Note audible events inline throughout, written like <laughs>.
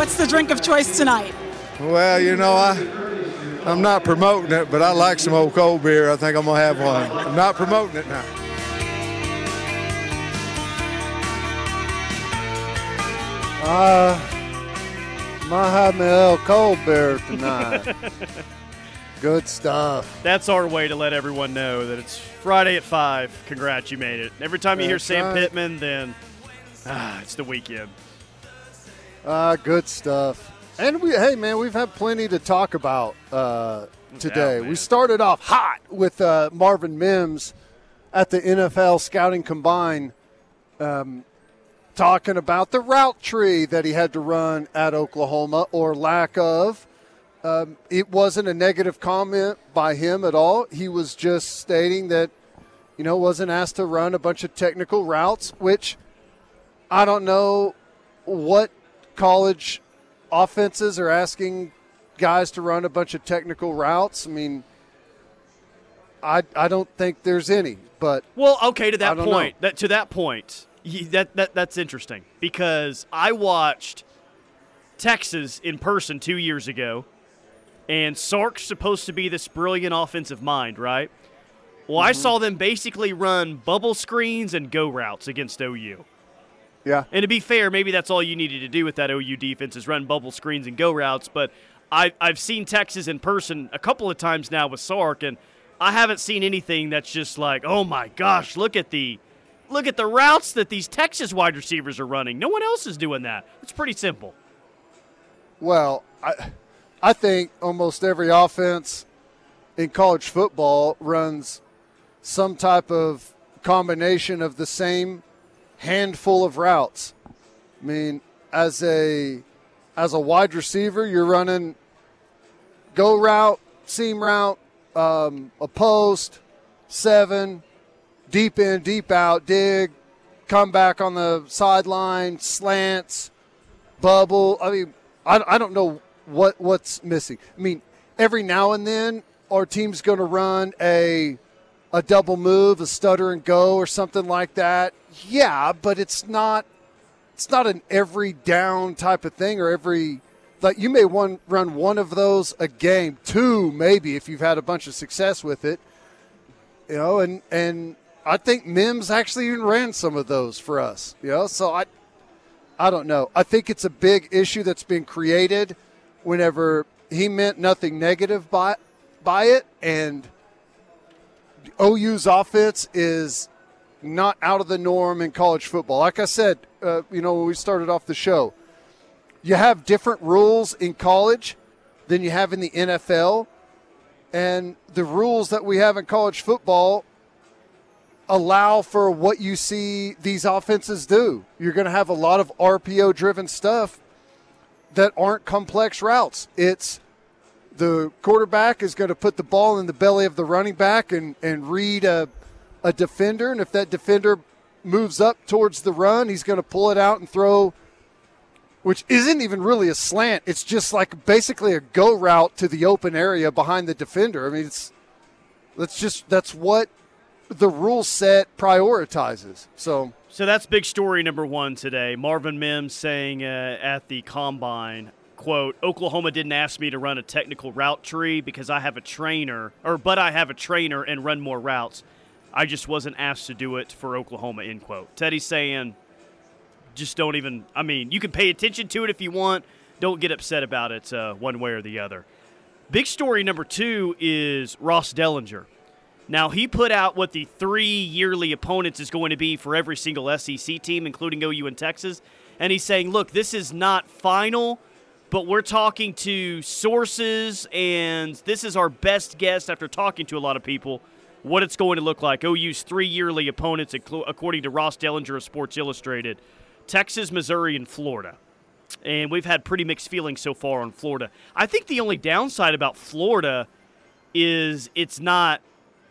What's the drink of choice tonight? Well, you know, I I'm not promoting it, but I like some old cold beer. I think I'm gonna have one. I'm not promoting it now. Uh, might have me a cold beer tonight. <laughs> Good stuff. That's our way to let everyone know that it's Friday at 5. Congrats, you made it. Every time you hear That's Sam right. Pittman, then ah, it's the weekend. Uh, good stuff. And we, hey man, we've had plenty to talk about uh, today. man. we started off hot with uh, Marvin Mims at the NFL Scouting Combine, um, talking about the route tree that he had to run at Oklahoma or lack of. Um, it wasn't a negative comment by him at all. He was just stating that, you know, wasn't asked to run a bunch of technical routes, which I don't know what college offenses are asking guys to run a bunch of technical routes. I mean, I I don't think there's any, but Well, okay, to that point, know. that to that point, that, that that's interesting because I watched Texas in person two years ago, and Sark's supposed to be this brilliant offensive mind, right? Well, I Mm-hmm. saw them basically run bubble screens and go routes against OU. Yeah, And to be fair, maybe that's all you needed to do with that OU defense is run bubble screens and go routes. But I, I've seen Texas in person a couple of times now with Sark, and I haven't seen anything that's just like, oh my gosh, look at the look at the routes that these Texas wide receivers are running. No one else is doing that. It's pretty simple. Well, I, I think almost every offense in college football runs some type of combination of the same handful of routes. I mean, as a as a wide receiver, you're running go route, seam route, um, a post, seven, deep in, deep out, dig, come back on the sideline, slants, bubble. I mean, I, I don't know what what's missing. I mean, every now and then our team's going to run a a double move, a stutter and go, or something like that. Yeah, but it's not it's not an every down type of thing or every like you may one run one of those a game, two maybe if you've had a bunch of success with it. You know, and and I think Mims actually even ran some of those for us. You know, so I I don't know. I think it's a big issue that's been created whenever he meant nothing negative by by it and OU's offense is not out of the norm in college football. Like I said, uh, you know, when we started off the show, you have different rules in college than you have in the NFL. And the rules that we have in college football allow for what you see these offenses do. You're going to have a lot of RPO driven stuff that aren't complex routes. It's the quarterback is going to put the ball in the belly of the running back and, and read a, a defender. And if that defender moves up towards the run, he's going to pull it out and throw, which isn't even really a slant. It's just like basically a go route to the open area behind the defender. I mean, it's that's just that's what the rule set prioritizes. So So that's big story number one today. Marvin Mims saying uh, at the combine, "quote Oklahoma didn't ask me to run a technical route tree because I have a trainer, or but I have a trainer and run more routes. I just wasn't asked to do it for Oklahoma." End quote. Teddy's saying, "Just don't even. I mean, you can pay attention to it if you want. Don't get upset about it uh, one way or the other." Big story number two is Ross Dellenger. Now, he put out what the three yearly opponents is going to be for every single SEC team, including OU and Texas. And he's saying, look, this is not final, but we're talking to sources, and this is our best guess after talking to a lot of people what it's going to look like. OU's three yearly opponents, according to Ross Dellenger of Sports Illustrated Texas, Missouri, and Florida. And we've had pretty mixed feelings so far on Florida. I think the only downside about Florida is it's not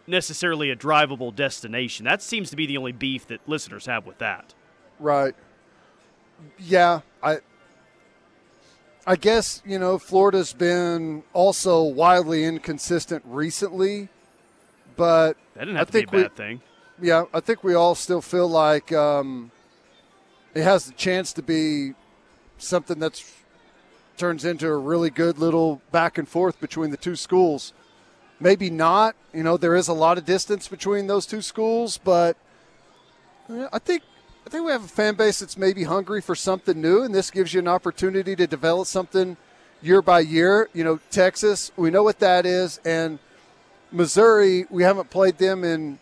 necessarily a drivable destination. That seems to be the only beef that listeners have with that. Right. Yeah, I I guess, you know, Florida's been also wildly inconsistent recently, but That didn't I have to be a think we- thing. yeah, I think we all still feel like um, it has the chance to be something that's turns into a really good little back and forth between the two schools. Maybe not. You know, there is a lot of distance between those two schools, but I think I think we have a fan base that's maybe hungry for something new, and this gives you an opportunity to develop something year by year. You know, Texas, we know what that is, and Missouri, we haven't played them in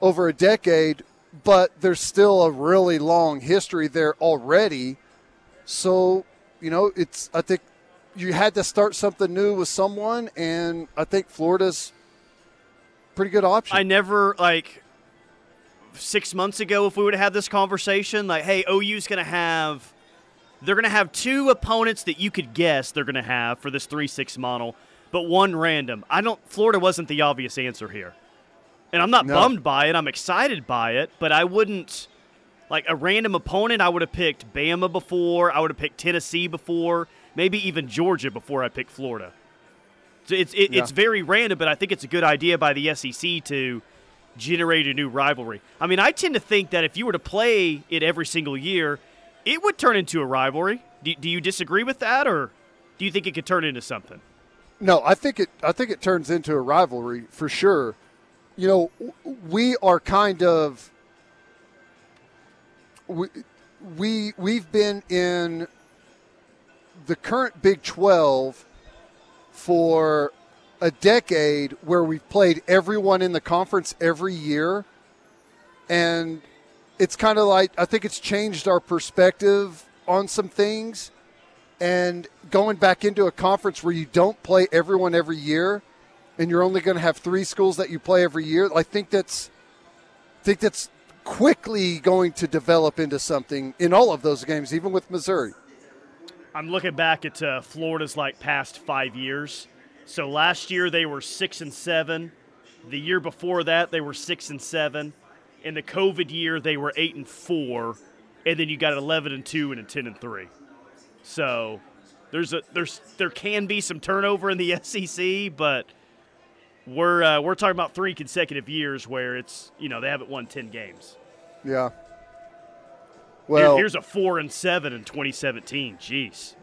over a decade, but there's still a really long history there already. So, you know, it's I think you had to start something new with someone, and I think Florida's pretty good option. I never like six months ago if we would have had this conversation, like, hey, OU's going to have they're going to have two opponents that you could guess they're going to have for this three six model, but one random. I don't. Florida wasn't the obvious answer here, and I'm not No. bummed by it. I'm excited by it, but I wouldn't like a random opponent. I would have picked Bama before. I would have picked Tennessee before. Maybe even Georgia before I picked Florida. So it's it, Yeah. it's very random, but I think it's a good idea by the SEC to generate a new rivalry. I mean, I tend to think that if you were to play it every single year, it would turn into a rivalry. Do, do you disagree with that, or do you think it could turn into something? No, I think it. I think it turns into a rivalry for sure. You know, we are kind of we we we've been in the current Big Twelve for a decade where we've played everyone in the conference every year, and it's kind of like I think it's changed our perspective on some things and going back into a conference where you don't play everyone every year and you're only going to have three schools that you play every year i think that's I think that's quickly going to develop into something in all of those games even with missouri I'm looking back at uh, Florida's like past five years. So last year they were six and seven. The year before that they were six and seven. In the COVID year they were eight and four, and then you got eleven and two and a ten and three. So there's a there's there can be some turnover in the <laughs> SEC, but we're uh, we're talking about three consecutive years where it's you know they haven't won ten games. yeah Here- well here's a four and seven in 2017. Jeez,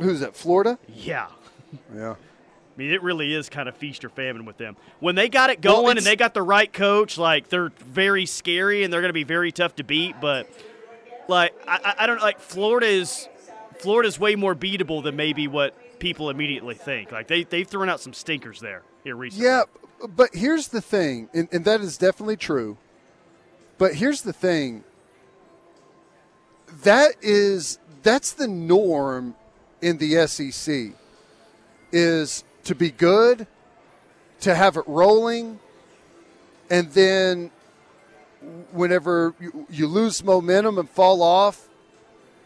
who's that florida yeah. <laughs> yeah I mean, it really is kind of feast or famine with them. When they got it Well, going and they got the right coach, like they're very scary and they're going to be very tough to beat. But like, I, I- don't like Florida is Florida's way more beatable than maybe what people immediately think. Like they they've thrown out some stinkers there here recently. Yeah, but here's the thing, and, and that is definitely true. But here's the thing. That is that's the norm in the SEC is to be good, to have it rolling, and then whenever you, you lose momentum and fall off,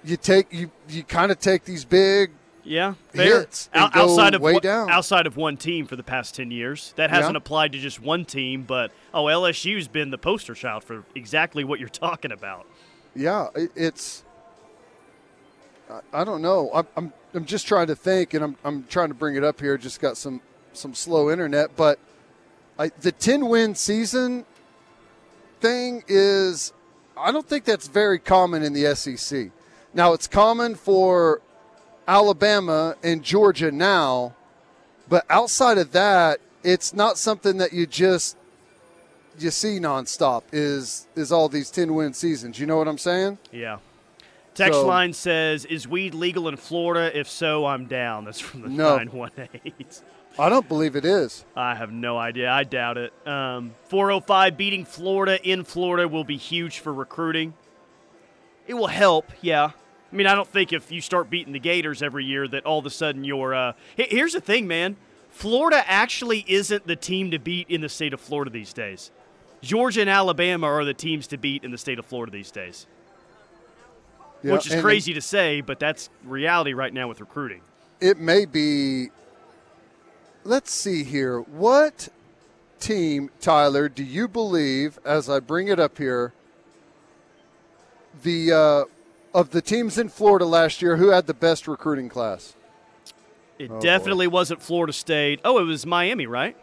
you take you you kind of take these big Yeah, fair. hits and Out- go outside of way one- down. outside of one team for the past ten years, that hasn't Yeah. applied to just one team. But oh, LSU's been the poster child for exactly what you're <laughs> talking about. Yeah, it- it's. I- I don't know. I'm, I'm I'm just trying to think, and I'm I'm trying to bring it up here. Just got some some slow internet, but I, the ten win season thing is, I don't think that's very common in the SEC. Now it's common for Alabama and Georgia now, but outside of that, it's not something that you just you see nonstop. Is is all these ten win seasons? You know what I'm saying? Yeah. Text So- line says, "Is weed legal in Florida? If so, I'm down." That's from the No. nine one eight. I don't believe it is. I have no idea. I doubt it. Um, 405 beating Florida in Florida will be huge for recruiting. It will help, yeah. I mean, I don't think if you start beating the Gators every year that all of a sudden you're. Uh, here's the thing, man. Florida actually isn't the team to beat in the state of Florida these days. Georgia and Alabama are the teams to beat in the state of Florida these days, Yeah, which is crazy to say, but that's reality right now with recruiting. It may be. Let's see here. What team, Tyler, do you believe, as I bring it up here, the uh, of the teams in Florida last year, who had the best recruiting class? It Oh, boy. definitely wasn't Florida State. Oh, it was Miami, right?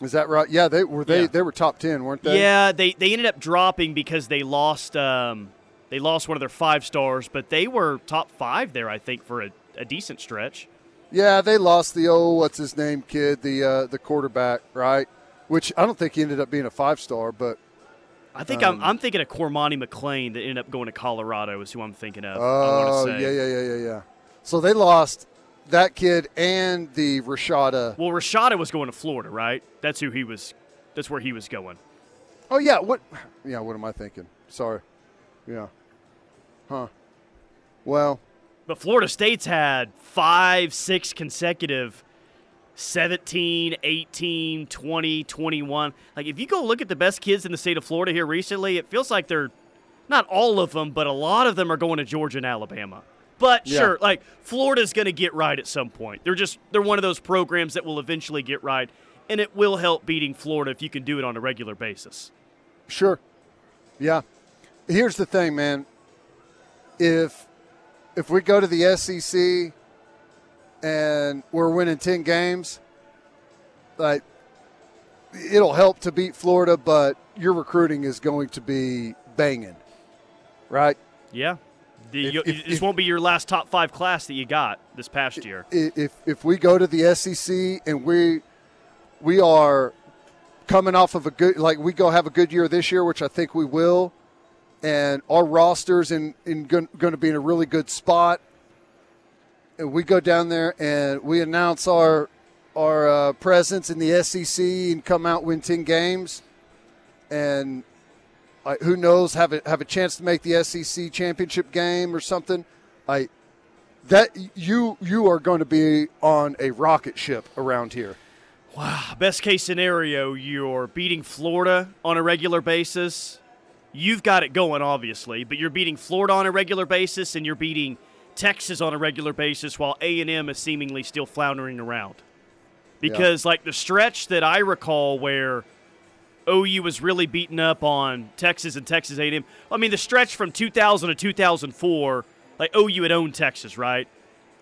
Is that right? Yeah, they were they Yeah. they were top ten, weren't they? Yeah, they, they ended up dropping because they lost um, They lost one of their five stars, but they were top five there, I think, for a, a decent stretch. Yeah, they lost the old what's his name kid, the uh, the quarterback, right? Which I don't think he ended up being a five star, but I think um, I'm, I'm thinking of Cormani McClain that ended up going to Colorado is who I'm thinking of. Oh, yeah, yeah, yeah, yeah, yeah. So they lost that kid and the Rashada. Well, Rashada was going to Florida, right? That's who he was. That's where he was going. Oh yeah, what? Yeah, what am I thinking? Sorry. Yeah. Huh. Well. But Florida State's had five, six consecutive 17, 18, 20, 21. Like, if you go look at the best kids in the state of Florida here recently, it feels like they're not all of them, but a lot of them are going to Georgia and Alabama. But yeah. sure, like Florida's going to get right at some point. They're just they're one of those programs that will eventually get right, and it will help beating Florida if you can do it on a regular basis. Sure. Yeah. Here's the thing, man. If if we go to the SEC and we're winning 10 games, like it'll help to beat Florida, but your recruiting is going to be banging. Right? Yeah. The, if, if, this if, won't be your last top five class that you got this past year. If if we go to the SEC and we we are coming off of a good like we go have a good year this year, which I think we will, and our rosters in in going to be in a really good spot. And we go down there and we announce our our uh, presence in the SEC and come out win ten games, and uh, who knows have a have a chance to make the SEC championship game or something. I that you you are going to be on a rocket ship around here. Wow. Best case scenario, you're beating Florida on a regular basis. You've got it going, obviously, but you're beating Florida on a regular basis, and you're beating Texas on a regular basis, while A and M is seemingly still floundering around. Because, yeah. like the stretch that I recall, where OU was really beaten up on Texas and Texas A&M. I mean, the stretch from 2000 to 2004, like OU had owned Texas, right?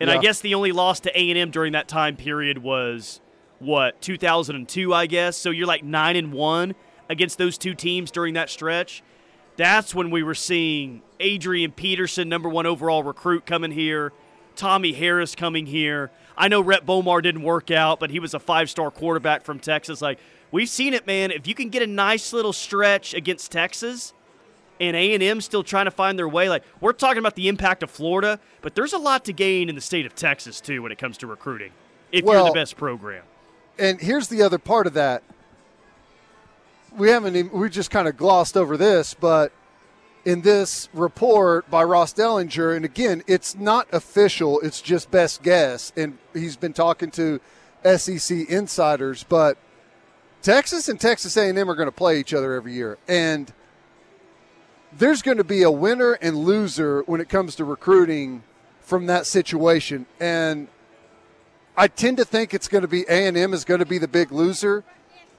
And yeah. I guess the only loss to A&M during that time period was what 2002 i guess so you're like 9 and 1 against those two teams during that stretch that's when we were seeing adrian peterson number one overall recruit coming here tommy harris coming here. I know rhett bomar didn't work out but he was a five star quarterback from texas. Like we've seen it man. If you can get a nice little stretch against texas and a&m still trying to find their way like we're talking about the impact of florida but there's a lot to gain in the state of texas too when it comes to recruiting if well, you're the best program. and here's the other part of that. We haven't even, we just kind of glossed over this, but in this report by Ross Dellenger, and again, it's not official; it's just best guess, and he's been talking to SEC insiders, but Texas and Texas A&M are going to play each other every year, and there's going to be a winner and loser when it comes to recruiting from that situation, and I tend to think it's going to be A and M is going to be the big loser,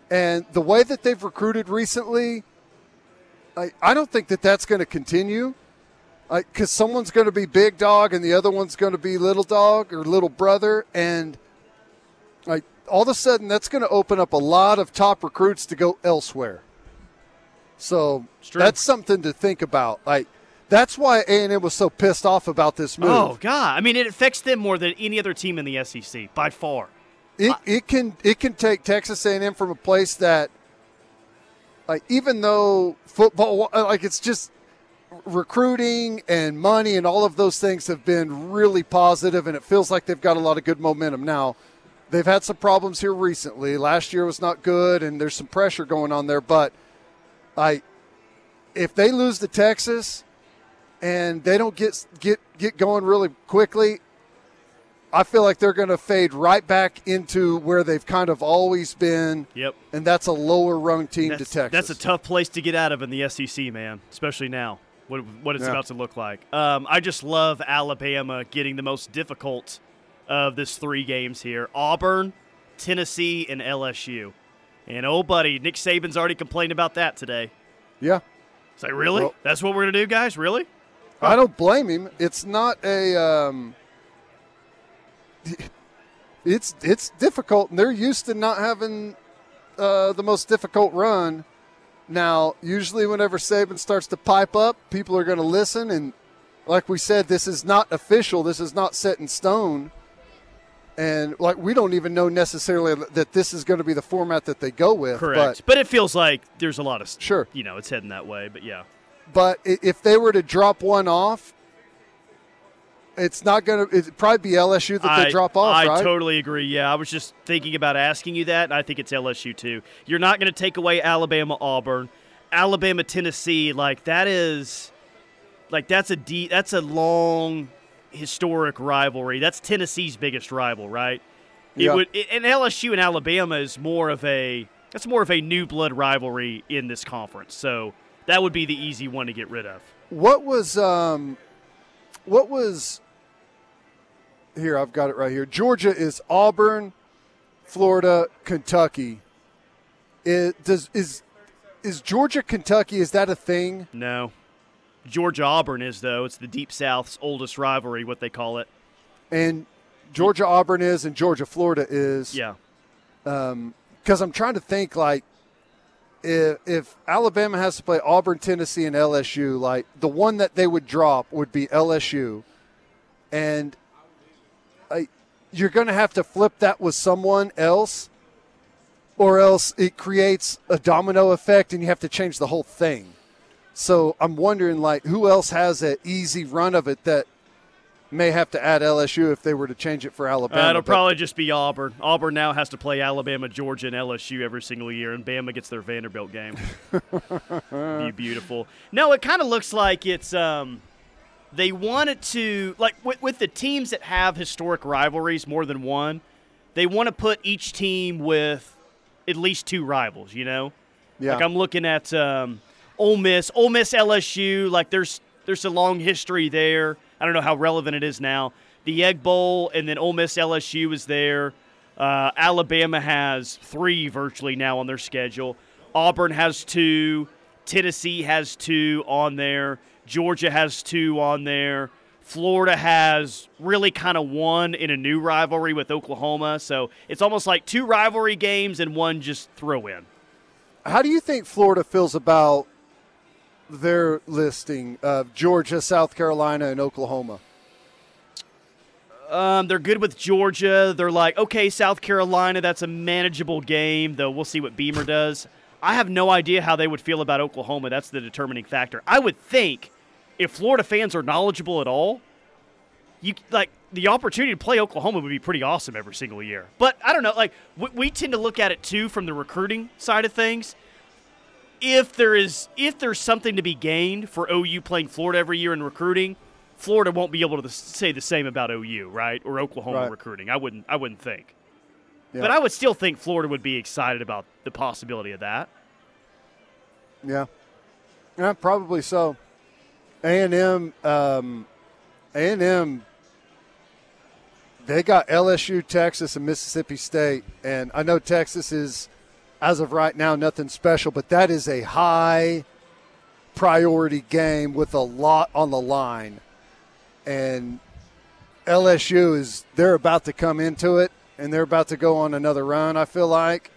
and the way that they've recruited recently, I, I don't think that that's going to continue. Because someone's going to be big dog and the other one's going to be little dog or little brother, and like all of a sudden that's going to open up a lot of top recruits to go elsewhere. So that's something to think about. Like that's why A&M was so pissed off about this move. Oh God! I mean, it affects them more than any other team in the SEC by far. It, it can it can take Texas A&M from a place that, like, even though football, uh, like, it's just recruiting and money and all of those things have been really positive, and it feels like they've got a lot of good momentum now. They've had some problems here recently. Last year was not good, and there's some pressure going on there. But I, if they lose to Texas and they don't get get get going really quickly, I feel like they're going to fade right back into where they've kind of always been. Yep. And that's a lower rung team that's, to Texas. That's a tough place to get out of in the SEC, man, especially now. What, what it's yeah. about to look like. Um, I just love Alabama getting the most difficult of this three games here Auburn, Tennessee, and LSU. And oh, buddy, Nick Saban's already complained about that today. Yeah. Say, really? Well, That's what we're going to do, guys? Really? I don't blame him. It's not a. Um, <laughs> it's it's difficult, and they're used to not having uh, the most difficult run. Now, usually, whenever Saban starts to pipe up, people are going to listen. And like we said, this is not official. This is not set in stone. And like we don't even know necessarily that this is going to be the format that they go with. Correct. But, but it feels like there's a lot of Sure. You know, it's heading that way. But yeah. but if they were to drop one off, it's not going to. It'd probably be LSU that they drop off, I right? totally agree. Yeah, I was just thinking about asking you that, and I think it's LSU too. You're not going to take away Alabama, Auburn, Alabama, Tennessee. Like that is, like that's a deep, that's a long, historic rivalry. That's Tennessee's biggest rival, right? It Yeah. would, and LSU and Alabama is more of a that's more of a new blood rivalry in this conference. So that would be the easy one to get rid of. What was um, what was here? I've got it right here. Georgia is Auburn, Florida, Kentucky. It does is is Georgia Kentucky? Is that a thing? No, Georgia Auburn is though. It's the Deep South's oldest rivalry, what they call it. And Georgia Auburn is, and Georgia Florida is. Yeah. Um, because I'm trying to think like. If, if Alabama has to play Auburn, Tennessee, and LSU, like the one that they would drop would be LSU, and you're going to have to flip that with someone else, or else it creates a domino effect, and you have to change the whole thing. So I'm wondering, like, who else has an easy run of it that may have to add LSU if they were to change it for Alabama? Uh, it'll probably just be Auburn. Auburn now has to play Alabama, Georgia, and LSU every single year, and Bama gets their Vanderbilt game. <laughs> be beautiful. No, it kind of looks like it's um, they wanted to like with, with the teams that have historic rivalries more than one. They want to put each team with at least two rivals. You know, yeah. like I'm looking at um, Ole Miss, Ole Miss, LSU. Like there's there's a long history there. I don't know how relevant it is now. The Egg Bowl and then Ole Miss, LSU is there. Uh, Alabama has three virtually now on their schedule. Auburn has two. Tennessee has two on there. Georgia has two on there. Florida has really kind of one in a new rivalry with Oklahoma. So it's almost like two rivalry games and one just throw in. How do you think Florida feels about their listing of Georgia, South Carolina, and Oklahoma? Um, they're good with Georgia. They're like, okay, South Carolina, that's a manageable game, though we'll see what Beamer does. I have no idea how they would feel about Oklahoma. That's the determining factor. I would think if Florida fans are knowledgeable at all, you like the opportunity to play Oklahoma would be pretty awesome every single year. But I don't know, like we, we tend to look at it too from the recruiting side of things. If there is if there's something to be gained for OU playing Florida every year in recruiting, Florida won't be able to say the same about OU, right? Or Oklahoma Right. recruiting. I wouldn't I wouldn't think. Yeah. But I would still think Florida would be excited about the possibility of that. Yeah, yeah, probably so. A and M, um, A and M, they got LSU, Texas, and Mississippi State, and I know Texas is, as of right now, nothing special, but that is a high priority game with a lot on the line, and LSU is they're about to come into it, and they're about to go on another run. I feel like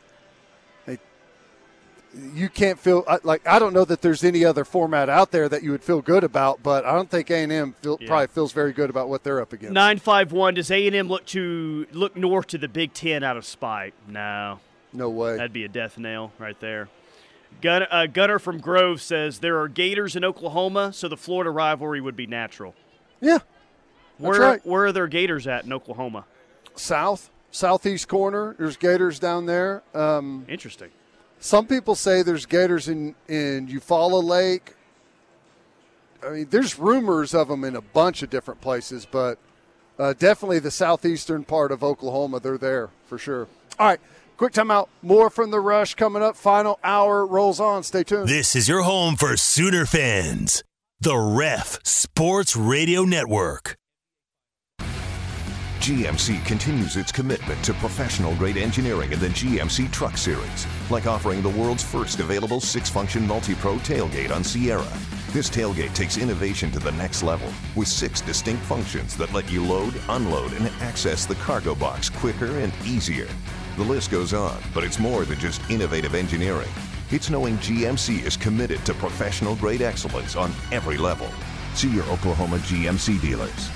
you can't feel like I don't know that there's any other format out there that you would feel good about, but I don't think A and M feel, Yeah. probably feels very good about what they're up against. Nine five one. Does A and M look to look north to the Big Ten out of spite? No, No way. that'd be a death nail right there. Gun, uh, Gunner from Grove says there are Gators in Oklahoma, so the Florida rivalry would be natural. yeah, Where right. where are their Gators at in Oklahoma? south southeast corner. There's Gators down there. Um, Interesting. Some people say there's Gators in in Eufaula Lake. I mean, there's rumors of them in a bunch of different places, but uh, definitely the southeastern part of Oklahoma, they're there for sure. All right, quick timeout. More from the rush coming up. Final hour rolls on. Stay tuned. This is your home for Sooner fans. The Ref Sports Radio Network. GMC continues its commitment to professional grade engineering in the GMC Truck Series, like offering the world's first available six function multi pro tailgate on Sierra. This tailgate takes innovation to the next level with six distinct functions that let you load, unload, and access the cargo box quicker and easier. The list goes on, but it's more than just innovative engineering. It's knowing GMC is committed to professional grade excellence on every level. See your Oklahoma GMC dealers.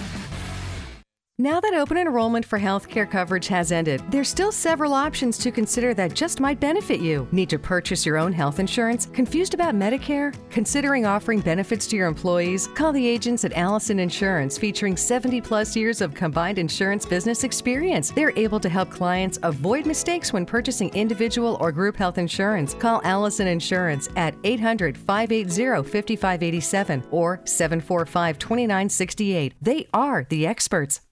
Now that open enrollment for healthcare coverage has ended, there's still several options to consider that just might benefit you. Need to purchase your own health insurance? Confused about Medicare? Considering offering benefits to your employees? Call the agents at Allison Insurance, featuring 70 plus years of combined insurance business experience. They're able to help clients avoid mistakes when purchasing individual or group health insurance. Call Allison Insurance at 800 580 5587 or 745 2968. They are the experts.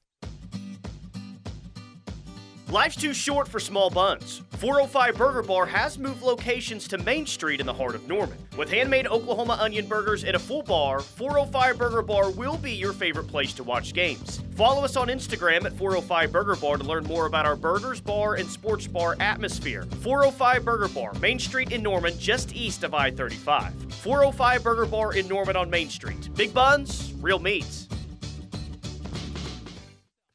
Life's too short for small buns. 405 Burger Bar has moved locations to Main Street in the heart of Norman. With handmade Oklahoma onion burgers and a full bar, 405 Burger Bar will be your favorite place to watch games. Follow us on Instagram at 405 Burger Bar to learn more about our burgers, bar, and sports bar atmosphere. 405 Burger Bar, Main Street in Norman, just east of I 35. 405 Burger Bar in Norman on Main Street. Big buns, real meats.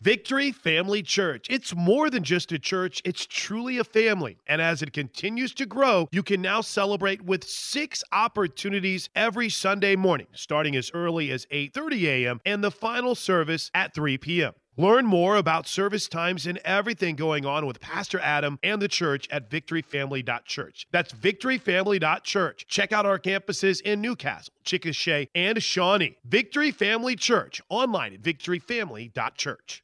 Victory Family Church. It's more than just a church, it's truly a family. And as it continues to grow, you can now celebrate with 6 opportunities every Sunday morning, starting as early as 8:30 a.m. and the final service at 3 p.m. Learn more about service times and everything going on with Pastor Adam and the church at victoryfamily.church. That's victoryfamily.church. Check out our campuses in Newcastle, Chickasha, and Shawnee. Victory Family Church, online at victoryfamily.church.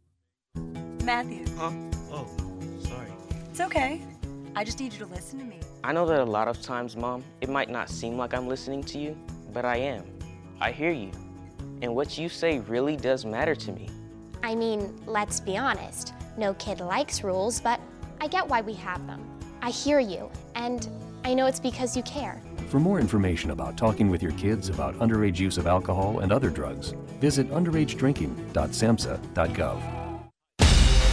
Matthew. Huh? Oh, sorry. It's okay. I just need you to listen to me. I know that a lot of times, Mom, it might not seem like I'm listening to you, but I am. I hear you. And what you say really does matter to me. I mean, let's be honest. No kid likes rules, but I get why we have them. I hear you, and I know it's because you care. For more information about talking with your kids about underage use of alcohol and other drugs, visit underagedrinking.samhsa.gov.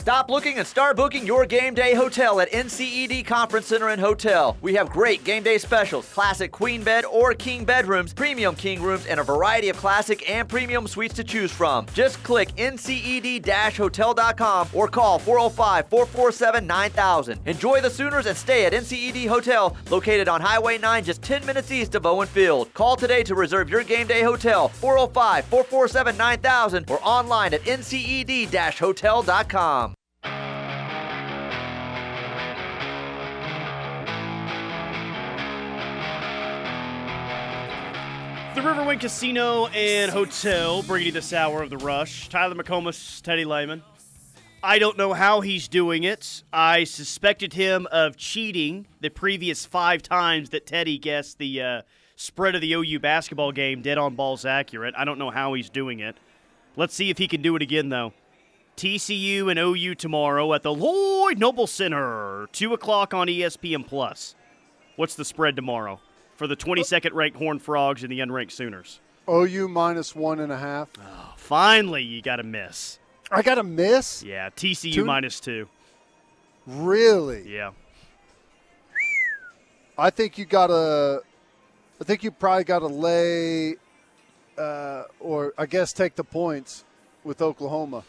Stop looking and start booking your game day hotel at NCED Conference Center and Hotel. We have great game day specials, classic queen bed or king bedrooms, premium king rooms, and a variety of classic and premium suites to choose from. Just click nced-hotel.com or call 405-447-9000. Enjoy the Sooners and stay at NCED Hotel, located on Highway 9 just 10 minutes east of Owen Field. Call today to reserve your game day hotel, 405-447-9000 or online at nced-hotel.com. The Riverwind Casino and Hotel bringing you this hour of the rush. Tyler McComas, Teddy Lehman. I don't know how he's doing it. I suspected him of cheating the previous five times that Teddy guessed the uh, spread of the OU basketball game dead on balls accurate. I don't know how he's doing it. Let's see if he can do it again, though. TCU and OU tomorrow at the Lloyd Noble Center, 2 o'clock on ESPN Plus. What's the spread tomorrow? For the 22nd ranked Horned Frogs and the unranked Sooners. OU minus one and a half. Oh, finally, you got to miss. I got to miss? Yeah, TCU two? minus two. Really? Yeah. I think you got to. I think you probably got to lay, uh, or I guess take the points with Oklahoma.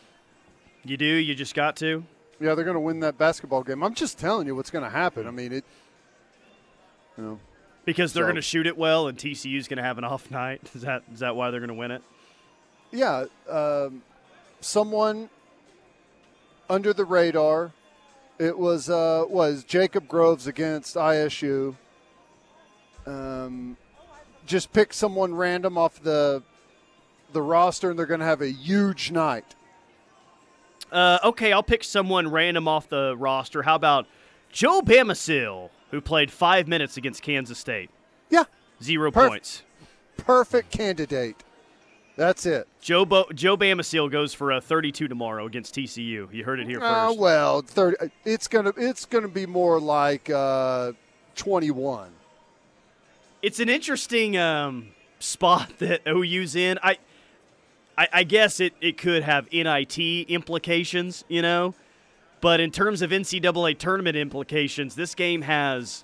You do. You just got to. Yeah, they're going to win that basketball game. I'm just telling you what's going to happen. I mean, it. You know, because they're so, going to shoot it well, and TCU's going to have an off <laughs> night. Is that is that why they're going to win it? Yeah, um, someone under the radar It was uh, was Jacob Groves against ISU. Um, just pick someone random off the the roster, and they're going to have a huge night. Uh, okay, I'll pick someone random off the roster. How about Joe Bamisile, who played five minutes against Kansas State? Yeah. Zero Perf- points. Perfect candidate. That's it. Joe Bo- Joe Bamisile goes for a 32 tomorrow against TCU. You heard it here Uh, first. well, 30, it's gonna it's gonna be more like uh, twenty one. It's an interesting um, spot <laughs> that OU's in. I, I, I guess it, it could have NIT implications, you know, but in terms of NCAA tournament implications, this game has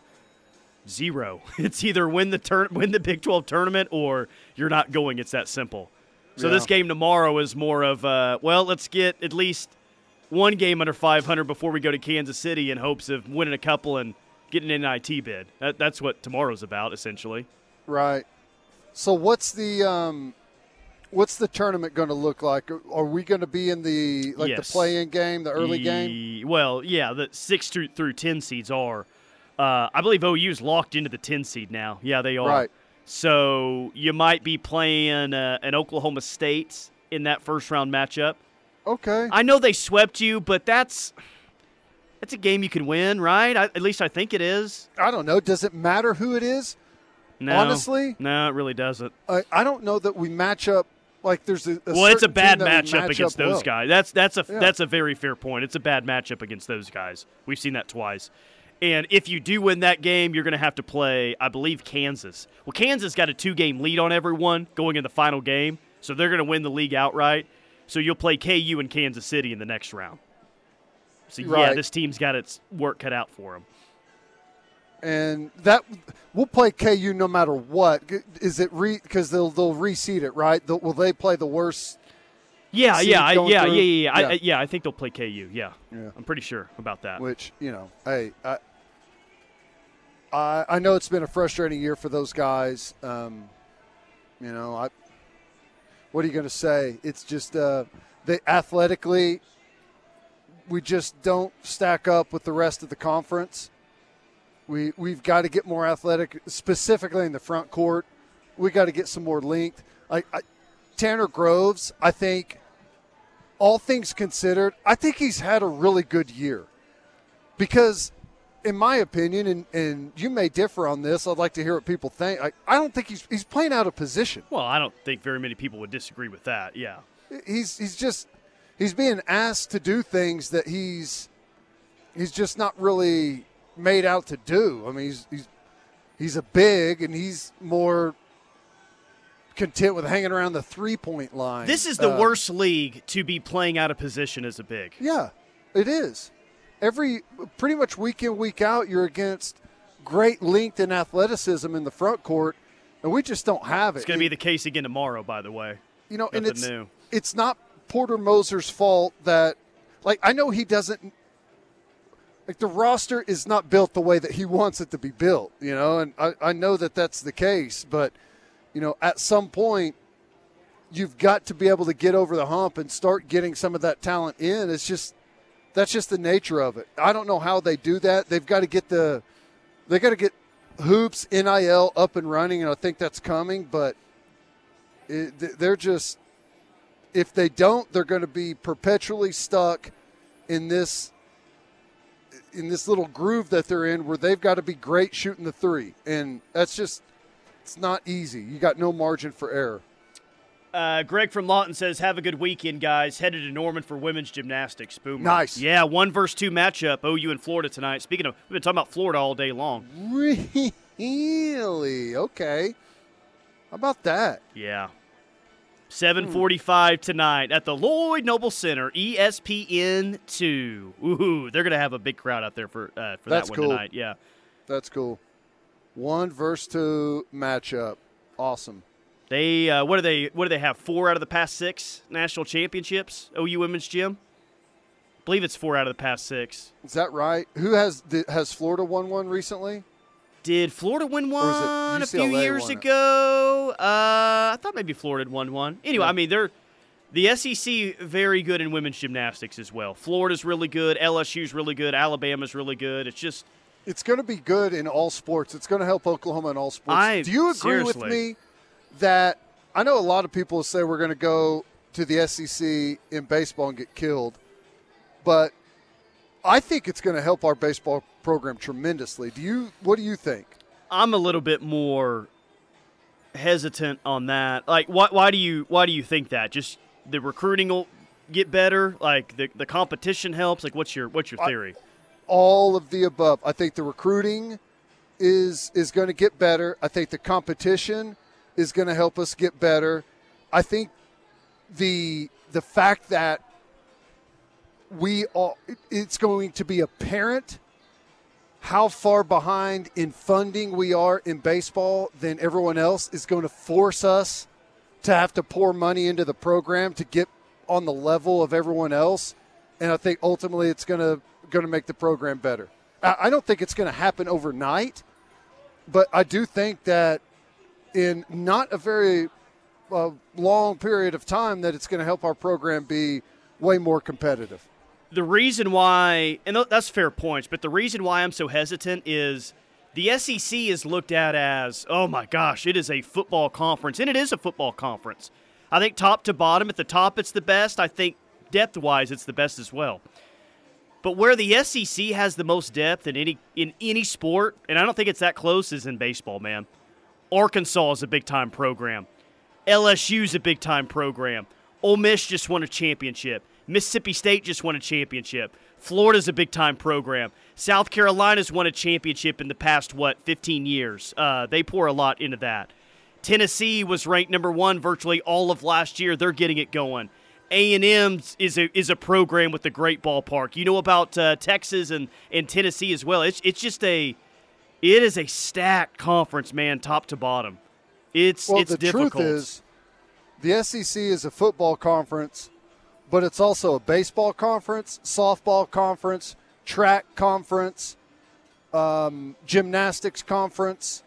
zero. <laughs> It's either win the turn win the Big 12 tournament or you're not going. It's that simple. So this game tomorrow is more of uh, well, let's get at least one game under 500 before we go to Kansas City in hopes of winning a couple and getting an NIT bid. That, that's what tomorrow's about, essentially. Right. So what's the um, what's the tournament going to look like? Are we going to be in the like Yes. the play-in game, the early game? Well, yeah, the six through, through ten seeds are. Uh, I believe OU's locked into the ten seed now. Yeah, they are. Right. So you might be playing uh, an Oklahoma State in that first round matchup. Okay. I know they swept you, but that's that's a game you can win, right? I, at least I think it is. I don't know. Does it matter who it is? No, Honestly? no, it really doesn't. I, I don't know that we match up like there's a, a well, it's a bad team that we matchup match against those well. guys. That's that's a Yeah. that's a very fair point. It's a bad matchup against those guys. We've seen that twice. And if you do win that game, you're going to have to play, I believe, Kansas. Well, Kansas got a two-game lead on everyone going in the final game, so they're going to win the league outright. So you'll play KU and Kansas City in the next round. So yeah, Right. this team's got its work cut out for them. And that we'll play KU no matter what. Is it re because they'll they'll reseed it right? Will they play the worst? Yeah, yeah, I, yeah, through? yeah, yeah, I, I- yeah. I think they'll play KU. Yeah, Yeah. I'm pretty sure about that. Which you know, hey, I, I I know it's been a frustrating year for those guys. Um, you know, I. What are you going to say? It's just uh, they athletically, we just don't stack up with the rest of the conference. We we've got to get more athletic, specifically in the front court. We got to get some more length. I, I, Tanner Groves, I think, all things considered, I think he's had a really good year because, in my opinion, and, and you may differ on this, I'd like to hear what people think. I, I don't think he's he's playing out of position. Well, I don't think very many people would disagree with that. Yeah. He's he's just he's being asked to do things that he's he's just not really made out to do. I mean, he's he's he's a big and he's more content with hanging around the three point line. This is the Uh, worst league to be playing out of position as a big. Yeah, it is. Every pretty much week in week out, you're against great length and athleticism in the front court, and we just don't have it. It's going to be the case again tomorrow, by the way. you know, and it's new. it's not Porter Moser's fault that, like, I know he doesn't. Like the roster is not built the way that he wants it to be built, you know, and I, I know that that's the case, but you know, at some point, you've got to be able to get over the hump and start getting some of that talent in. It's just that's just the nature of it. I don't know how they do that. They've got to get the they got to get hoops NIL up and running, and I think that's coming. But it, they're just if they don't, they're going to be perpetually stuck in this in this little groove that they're in, where they've got to be great shooting the three, and that's just it's not easy. You got no margin for error. Uh, Greg from Lawton says, "Have a good weekend, guys. Headed to Norman for women's gymnastics. Boom. Nice. Yeah, one versus two matchup. OU and Florida tonight. Speaking of, we've been talking about Florida all day long. Really? <laughs> Okay. How about that? Yeah. 745 tonight at the Lloyd Noble Center, ESPN two. Ooh, they're gonna have a big crowd out there for uh, for That's that one cool. tonight. Yeah. That's cool. One versus two matchup. Awesome. They uh, what do they what do they have? Four out of the past six national championships. OU women's gym. I believe it's four out of the past six. Is that right? Who has has Florida won one recently? Did Florida win Or is it one a few years ago? Uh, I thought maybe Florida had won one. Anyway, Yeah. I mean they're The SEC very good in women's gymnastics as well. Florida's really good. LSU's really good. Alabama's really good. It's just it's going to be good in all sports. It's going to help Oklahoma in all sports. I, Do you agree seriously. with me that I know a lot of people say we're going to go to the SEC in baseball and get killed, but I think it's going to help our baseball program tremendously. Do you? What do you think? I'm a little bit more hesitant on that. Like, why, why do you why do you think that? Just the recruiting will get better. Like the the competition helps. Like, what's your what's your theory? I, all of the above. I think the recruiting is is going to get better. I think the competition is going to help us get better. I think the the fact that we all it's going to be apparent how far behind in funding we are in baseball than everyone else is going to force us to have to pour money into the program to get on the level of everyone else and I think ultimately it's going to going to make the program better. I don't think it's going to happen overnight, but I do think that in not a very uh, long period of time that it's going to help our program be way more competitive. The reason why, and that's fair points, but the reason why I'm so hesitant is the SEC is looked at as, oh my gosh, it is a football conference, and it is a football conference. I think top to bottom, at the top it's the best. I think depth wise, it's the best as well. But where the SEC has the most depth in any in any sport, and I don't think it's that close, is in baseball, man. Arkansas is a big time program. LSU's a big time program. Ole Miss just won a championship. Mississippi State just won a championship. Florida's a big time program. South Carolina's won a championship in the past what 15 years. Uh, they pour a lot into that. Tennessee was ranked number one virtually all of last year. They're getting it going. A&M is a is a program with a great ballpark. You know about uh, Texas and, and Tennessee as well. It's it's just a it is a stacked conference, man, top to bottom. It's well, it's the difficult. truth is, the SEC is a football conference, but it's also a baseball conference, softball conference, track conference, um, gymnastics conference.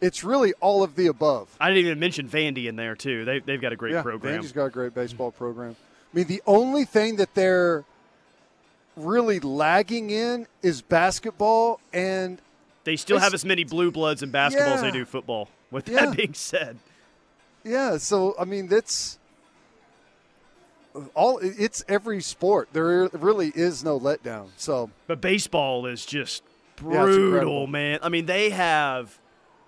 It's really all of the above. I didn't even mention Vandy in there too. They they've got a great yeah, program. Vandy's got a great baseball program. I mean, the only thing that they're really lagging in is basketball, and they still have as many blue bloods in basketball yeah. as they do football. With yeah. that being said, yeah. So I mean, that's all. It's every sport. There really is no letdown. So, but baseball is just Yeah, brutal, man. I mean, they have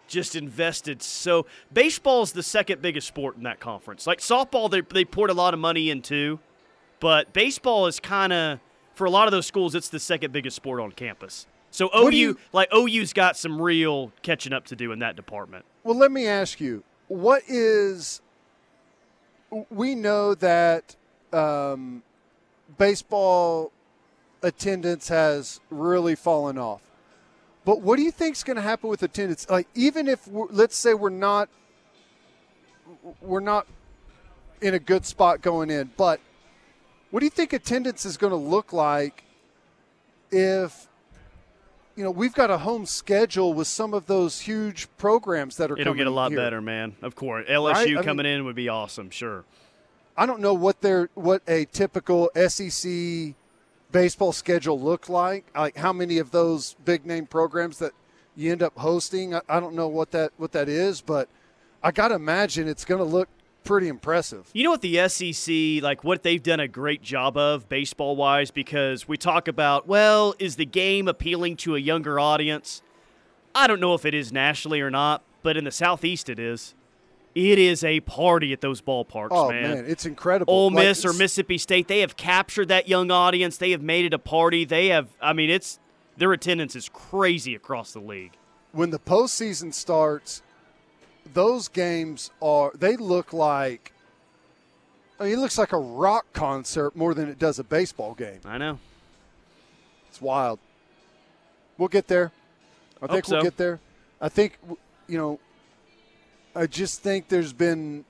just invested so. Baseball is the second biggest sport in that conference. Like softball, they they poured a lot of money into, but baseball is kind of for a lot of those schools, it's the second biggest sport on campus. So OU, you- like OU's got some real catching up to do in that department. well, let me ask you, what is? We know that um, baseball attendance has really fallen off. But what do you think is going to happen with attendance? Like, even if we're, let's say we're not we're not in a good spot going in, but what do you think attendance is going to look like if you know we've got a home schedule with some of those huge programs that are It'll coming get a lot here? better, man. Of course, LSU Right? I mean- coming in would be awesome. Sure. I don't know what their what a typical SEC baseball schedule look like. Like how many of those big name programs that you end up hosting. I, I don't know what that what that is, but I got to imagine it's going to look pretty impressive. You know what the SEC, like what they've done a great job of baseball wise, because we talk about, well, is the game appealing to a younger audience? I don't know if it is nationally or not, but in the Southeast it is. It is a party at those ballparks, Oh man. man, it's incredible. Ole Like, Miss or Mississippi State, they have captured that young audience. They have made it a party. They have, I mean, it's their attendance is crazy across the league. when the postseason starts, those games are they look like. I mean, it looks like a rock concert more than it does a baseball game. I know. It's wild. We'll get there. I think we'll so. get there. I think you know. I just think there's been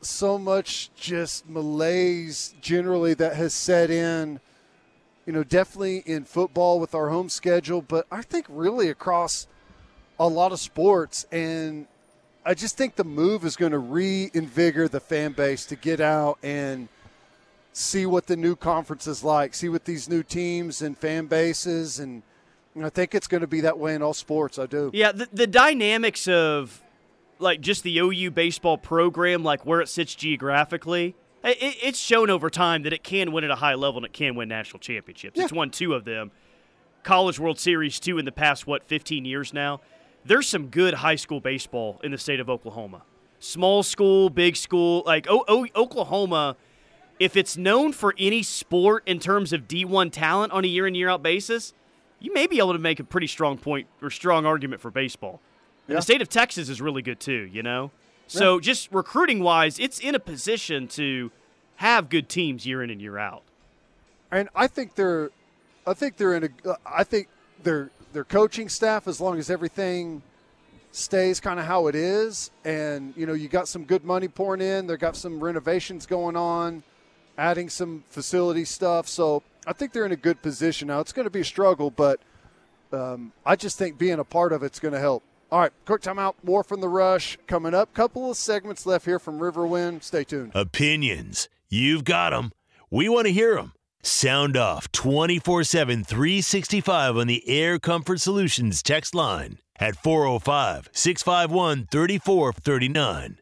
so much just malaise generally that has set in. You know, definitely in football with our home schedule, but I think really across a lot of sports and I just think the move is going to reinvigorate the fan base to get out and see what the new conference is like, see what these new teams and fan bases, and I think it's going to be that way in all sports. I do. Yeah, the, the dynamics of like just the OU baseball program, like where it sits geographically, it, it's shown over time that it can win at a high level and it can win national championships. Yeah. It's won two of them. College World Series two in the past what 15 years now. There's some good high school baseball in the state of Oklahoma. Small school, big school, like o- o- Oklahoma if it's known for any sport in terms of D1 talent on a year in year out basis, you may be able to make a pretty strong point or strong argument for baseball. Yeah. the state of Texas is really good too, you know? So yeah. just recruiting wise, it's in a position to have good teams year in and year out. And I think they're I think they're in a I think their their coaching staff as long as everything stays kind of how it is and you know you got some good money pouring in, they've got some renovations going on adding some facility stuff. So I think they're in a good position now. It's going to be a struggle, but um, I just think being a part of it's going to help. All right, quick timeout. More from the rush coming up. Couple of segments left here from Riverwind. Stay tuned. Opinions. You've got them. We want to hear them. Sound off 24 7, 365 on the Air Comfort Solutions text line at 405 651 3439.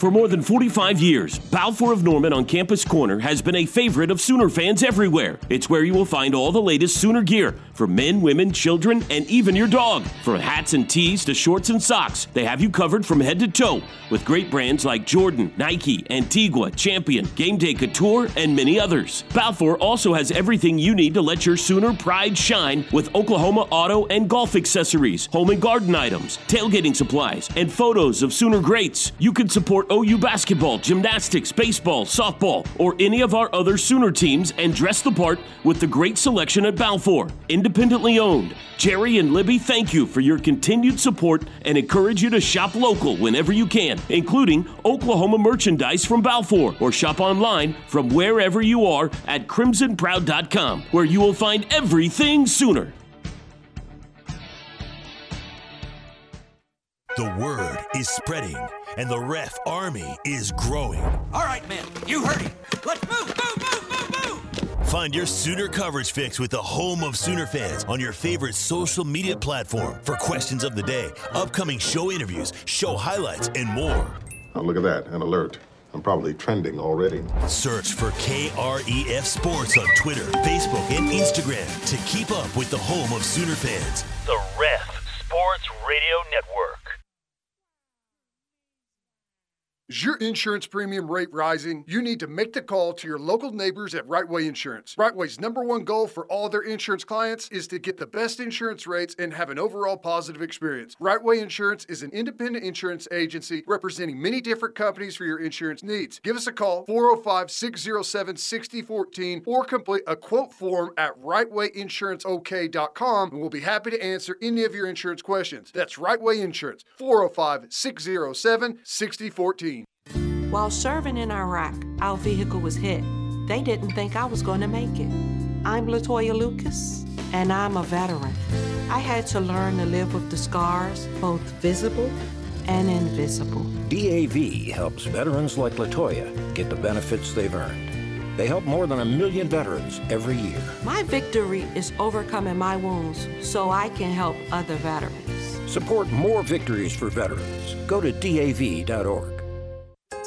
For more than 45 years, Balfour of Norman on Campus Corner has been a favorite of Sooner fans everywhere. It's where you will find all the latest Sooner gear for men, women, children, and even your dog. From hats and tees to shorts and socks, they have you covered from head to toe with great brands like Jordan, Nike, Antigua, Champion, Game Day Couture, and many others. Balfour also has everything you need to let your Sooner pride shine with Oklahoma auto and golf accessories, home and garden items, tailgating supplies, and photos of Sooner greats. You can support OU basketball, gymnastics, baseball, softball, or any of our other Sooner teams and dress the part with the great selection at Balfour. Independently owned. Jerry and Libby thank you for your continued support and encourage you to shop local whenever you can, including Oklahoma merchandise from Balfour or shop online from wherever you are at crimsonproud.com, where you will find everything Sooner. The word is spreading, and the ref army is growing. All right, men, you heard him. Let's move, move, move, move, move. Find your Sooner coverage fix with the home of Sooner fans on your favorite social media platform for questions of the day, upcoming show interviews, show highlights, and more. Oh, look at that, an alert. I'm probably trending already. Search for KREF Sports on Twitter, Facebook, and Instagram to keep up with the home of Sooner fans. The Ref Sports Radio Network. Is your insurance premium rate rising? You need to make the call to your local neighbors at Rightway Insurance. Rightway's number one goal for all their insurance clients is to get the best insurance rates and have an overall positive experience. Rightway Insurance is an independent insurance agency representing many different companies for your insurance needs. Give us a call 405 607 6014 or complete a quote form at rightwayinsuranceok.com and we'll be happy to answer any of your insurance questions. That's Right Way Insurance 405 607 6014. While serving in Iraq, our vehicle was hit. They didn't think I was going to make it. I'm Latoya Lucas, and I'm a veteran. I had to learn to live with the scars, both visible and invisible. DAV helps veterans like Latoya get the benefits they've earned. They help more than a million veterans every year. My victory is overcoming my wounds so I can help other veterans. Support more victories for veterans. Go to DAV.org.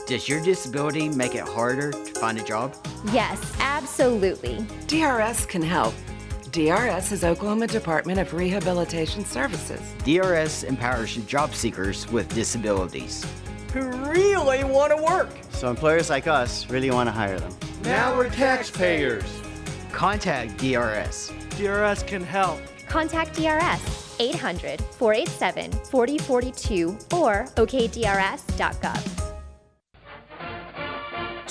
Does your disability make it harder to find a job? Yes, absolutely. DRS can help. DRS is Oklahoma Department of Rehabilitation Services. DRS empowers job seekers with disabilities who really want to work. So employers like us really want to hire them. Now we're taxpayers. Contact DRS. DRS can help. Contact DRS 800 487 4042 or okdrs.gov.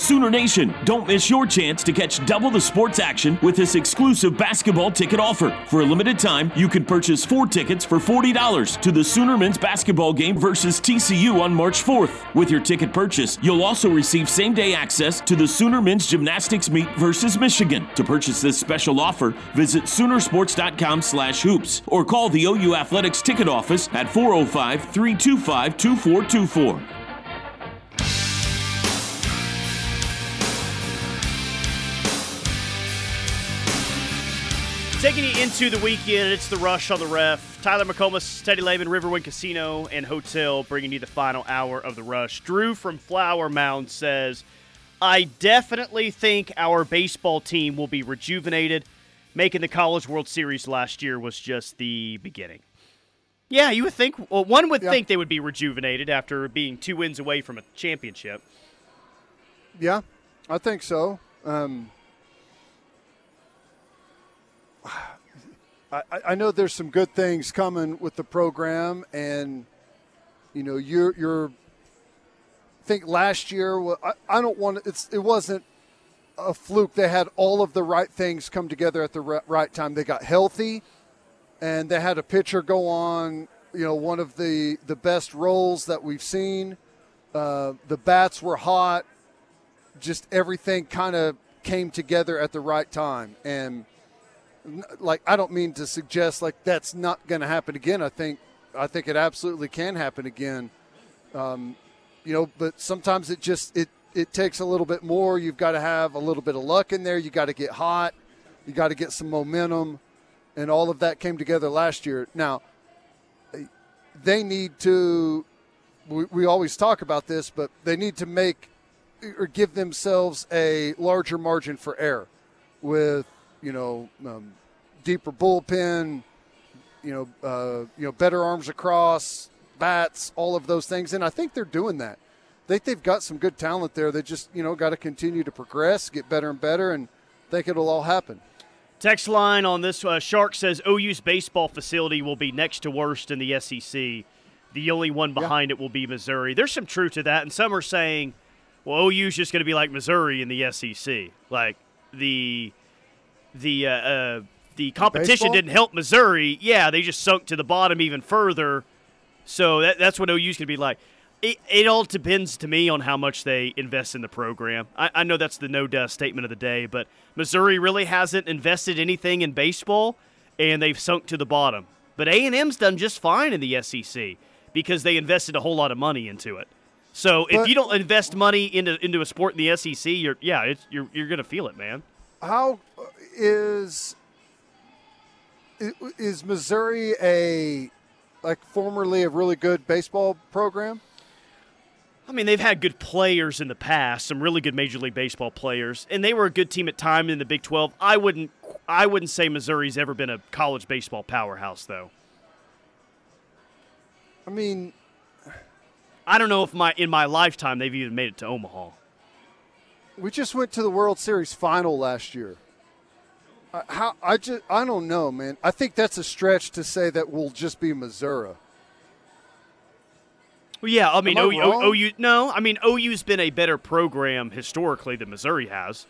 Sooner Nation, don't miss your chance to catch double the sports action with this exclusive basketball ticket offer. For a limited time, you can purchase four tickets for $40 to the Sooner men's basketball game versus TCU on March 4th. With your ticket purchase, you'll also receive same day access to the Sooner men's gymnastics meet versus Michigan. To purchase this special offer, visit Soonersports.com slash hoops or call the OU Athletics ticket office at 405 325 2424. Taking you into the weekend, it's the rush on the ref. Tyler McComas, Teddy Lehman, Riverwind Casino and Hotel bringing you the final hour of the rush. Drew from Flower Mound says, I definitely think our baseball team will be rejuvenated. Making the College World Series last year was just the beginning. Yeah, you would think, well, one would Yeah. think they would be rejuvenated after being two wins away from a championship. Yeah, I think so. Um, I, I- know there's some good things coming with the program, and you know, you're you're. I think last year, I, don't want it's it wasn't a fluke. They had all of the right things come together at the right time. They got healthy, and they had a pitcher go on. You know, one of the the best roles that we've seen. Uh, the bats were hot just everything kind of came together at the right time and like I don't mean to suggest like that's not going to happen again. I think I think it absolutely can happen again. Um, you know, but sometimes it just it it takes a little bit more. You've got to have a little bit of luck in there. You got to get hot. You got to get some momentum, and all of that came together last year. Now they need to. We, we always talk about this, but they need to make or give themselves a larger margin for error with you know um, deeper bullpen, you know uh, you know better arms across, bats, all of those things, and I think they're doing that. I think they've got some good talent there. They just you know got to continue to progress, get better and better, and think it'll all happen. Text line on this uh, Shark says OU's baseball facility will be next to worst in the SEC. The only one behind it will be Missouri. There's some truth to that, and some are saying, well, OU's just going to be like Missouri in the SEC. Like the the uh, uh, the competition Baseball? didn't help Missouri. Yeah, they just sunk to the bottom even further. So that, that's what OU's going to be like. It, it all depends to me on how much they invest in the program. I, I know that's the no dust statement of the day, but Missouri really hasn't invested anything in baseball, and they've sunk to the bottom. But A and M's done just fine in the SEC because they invested a whole lot of money into it. So if But- you don't invest money into into a sport in the SEC, you're yeah, it's, you're you're gonna feel it, man. How is is Missouri a like formerly a really good baseball program? I mean, they've had good players in the past, some really good Major League Baseball players, and they were a good team at time in the Big 12. I wouldn't I wouldn't say Missouri's ever been a college baseball powerhouse though. I mean, I don't know if my in my lifetime they've even made it to Omaha. We just went to the World Series final last year. Uh, How I just I don't know, man. I think that's a stretch to say that we'll just be Missouri. Well, yeah, I mean, Am I OU, no, I mean, OU's been a better program historically than Missouri has.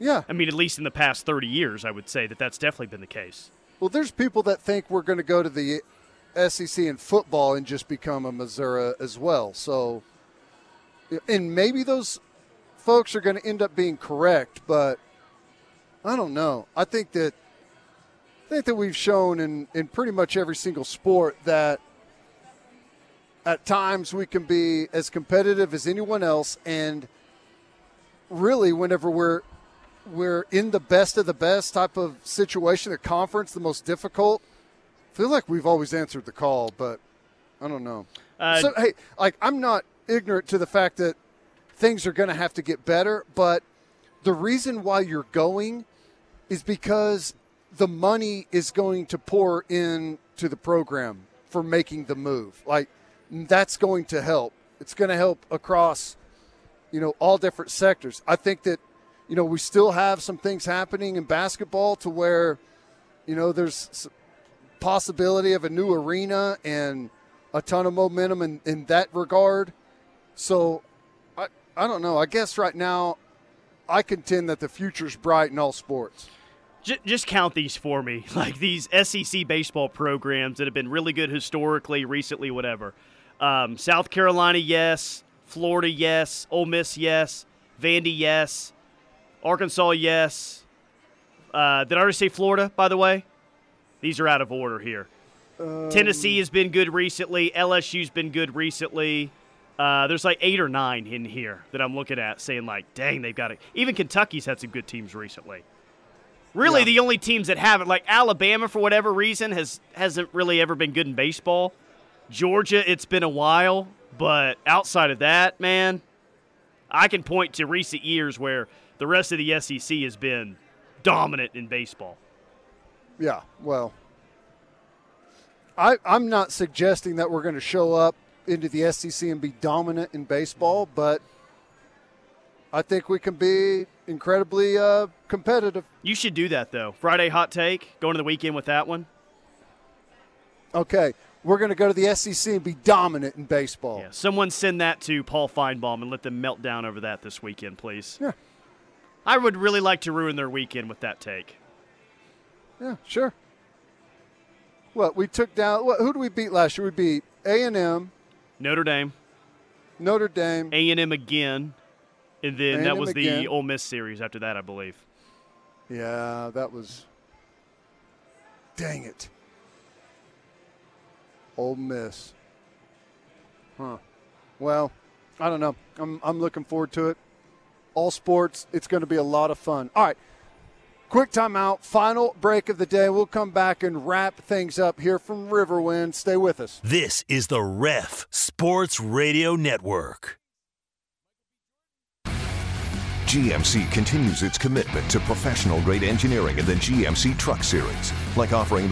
Yeah. I mean, at least in the past 30 years, I would say that that's definitely been the case. Well, there's people that think we're going to go to the SEC in football and just become a Missouri as well. So, and maybe those folks are going to end up being correct, but I don't know. I think that I think that we've shown in in pretty much every single sport that at times we can be as competitive as anyone else and really whenever we're we're in the best of the best type of situation, the conference, the most difficult. I feel like we've always answered the call, but I don't know. Uh, so hey, like I'm not ignorant to the fact that things are going to have to get better, but the reason why you're going is because the money is going to pour in to the program for making the move. Like that's going to help. It's going to help across you know all different sectors. I think that you know we still have some things happening in basketball to where you know there's possibility of a new arena and a ton of momentum in, in that regard. So I, don't know. I guess right now I contend that the future's bright in all sports. Just count these for me, <laughs> like these SEC baseball programs that have been really good historically, recently, whatever. Um, South Carolina, yes. Florida, yes. Ole Miss, yes. Vandy, yes. Arkansas, yes. Uh, did I already say Florida, by the way? These are out of order here. Um, Tennessee has been good recently. LSU's been good recently. Uh, there's like eight or nine in here that I'm looking at saying, like, dang, they've got it. Even Kentucky's had some good teams recently. Really, yeah. the only teams that haven't, like Alabama, for whatever reason, has hasn't really ever been good in baseball. Georgia, it's been a while, but outside of that, man, I can point to recent years where the rest of the SEC has been dominant in baseball. Yeah, well, I, I'm not suggesting that we're going to show up into the SEC and be dominant in baseball, but I think we can be incredibly uh, competitive. You should do that though. Friday hot take. Going to the weekend with that one. Okay, we're going to go to the SEC and be dominant in baseball. Yeah, someone send that to Paul Finebaum and let them melt down over that this weekend, please. Yeah. I would really like to ruin their weekend with that take. Yeah, sure. What we took down? What, who did we beat last year? We beat A and M, Notre Dame, Notre Dame, A and M again, and then A&M that was again. the Ole Miss series after that, I believe. Yeah, that was. Dang it. Ole Miss. Huh. Well, I don't know. I'm I'm looking forward to it. All sports, it's going to be a lot of fun. All right. Quick timeout, final break of the day. We'll come back and wrap things up here from Riverwind. Stay with us. This is the Ref Sports Radio Network. GMC continues its commitment to professional grade engineering in the GMC Truck Series, like offering the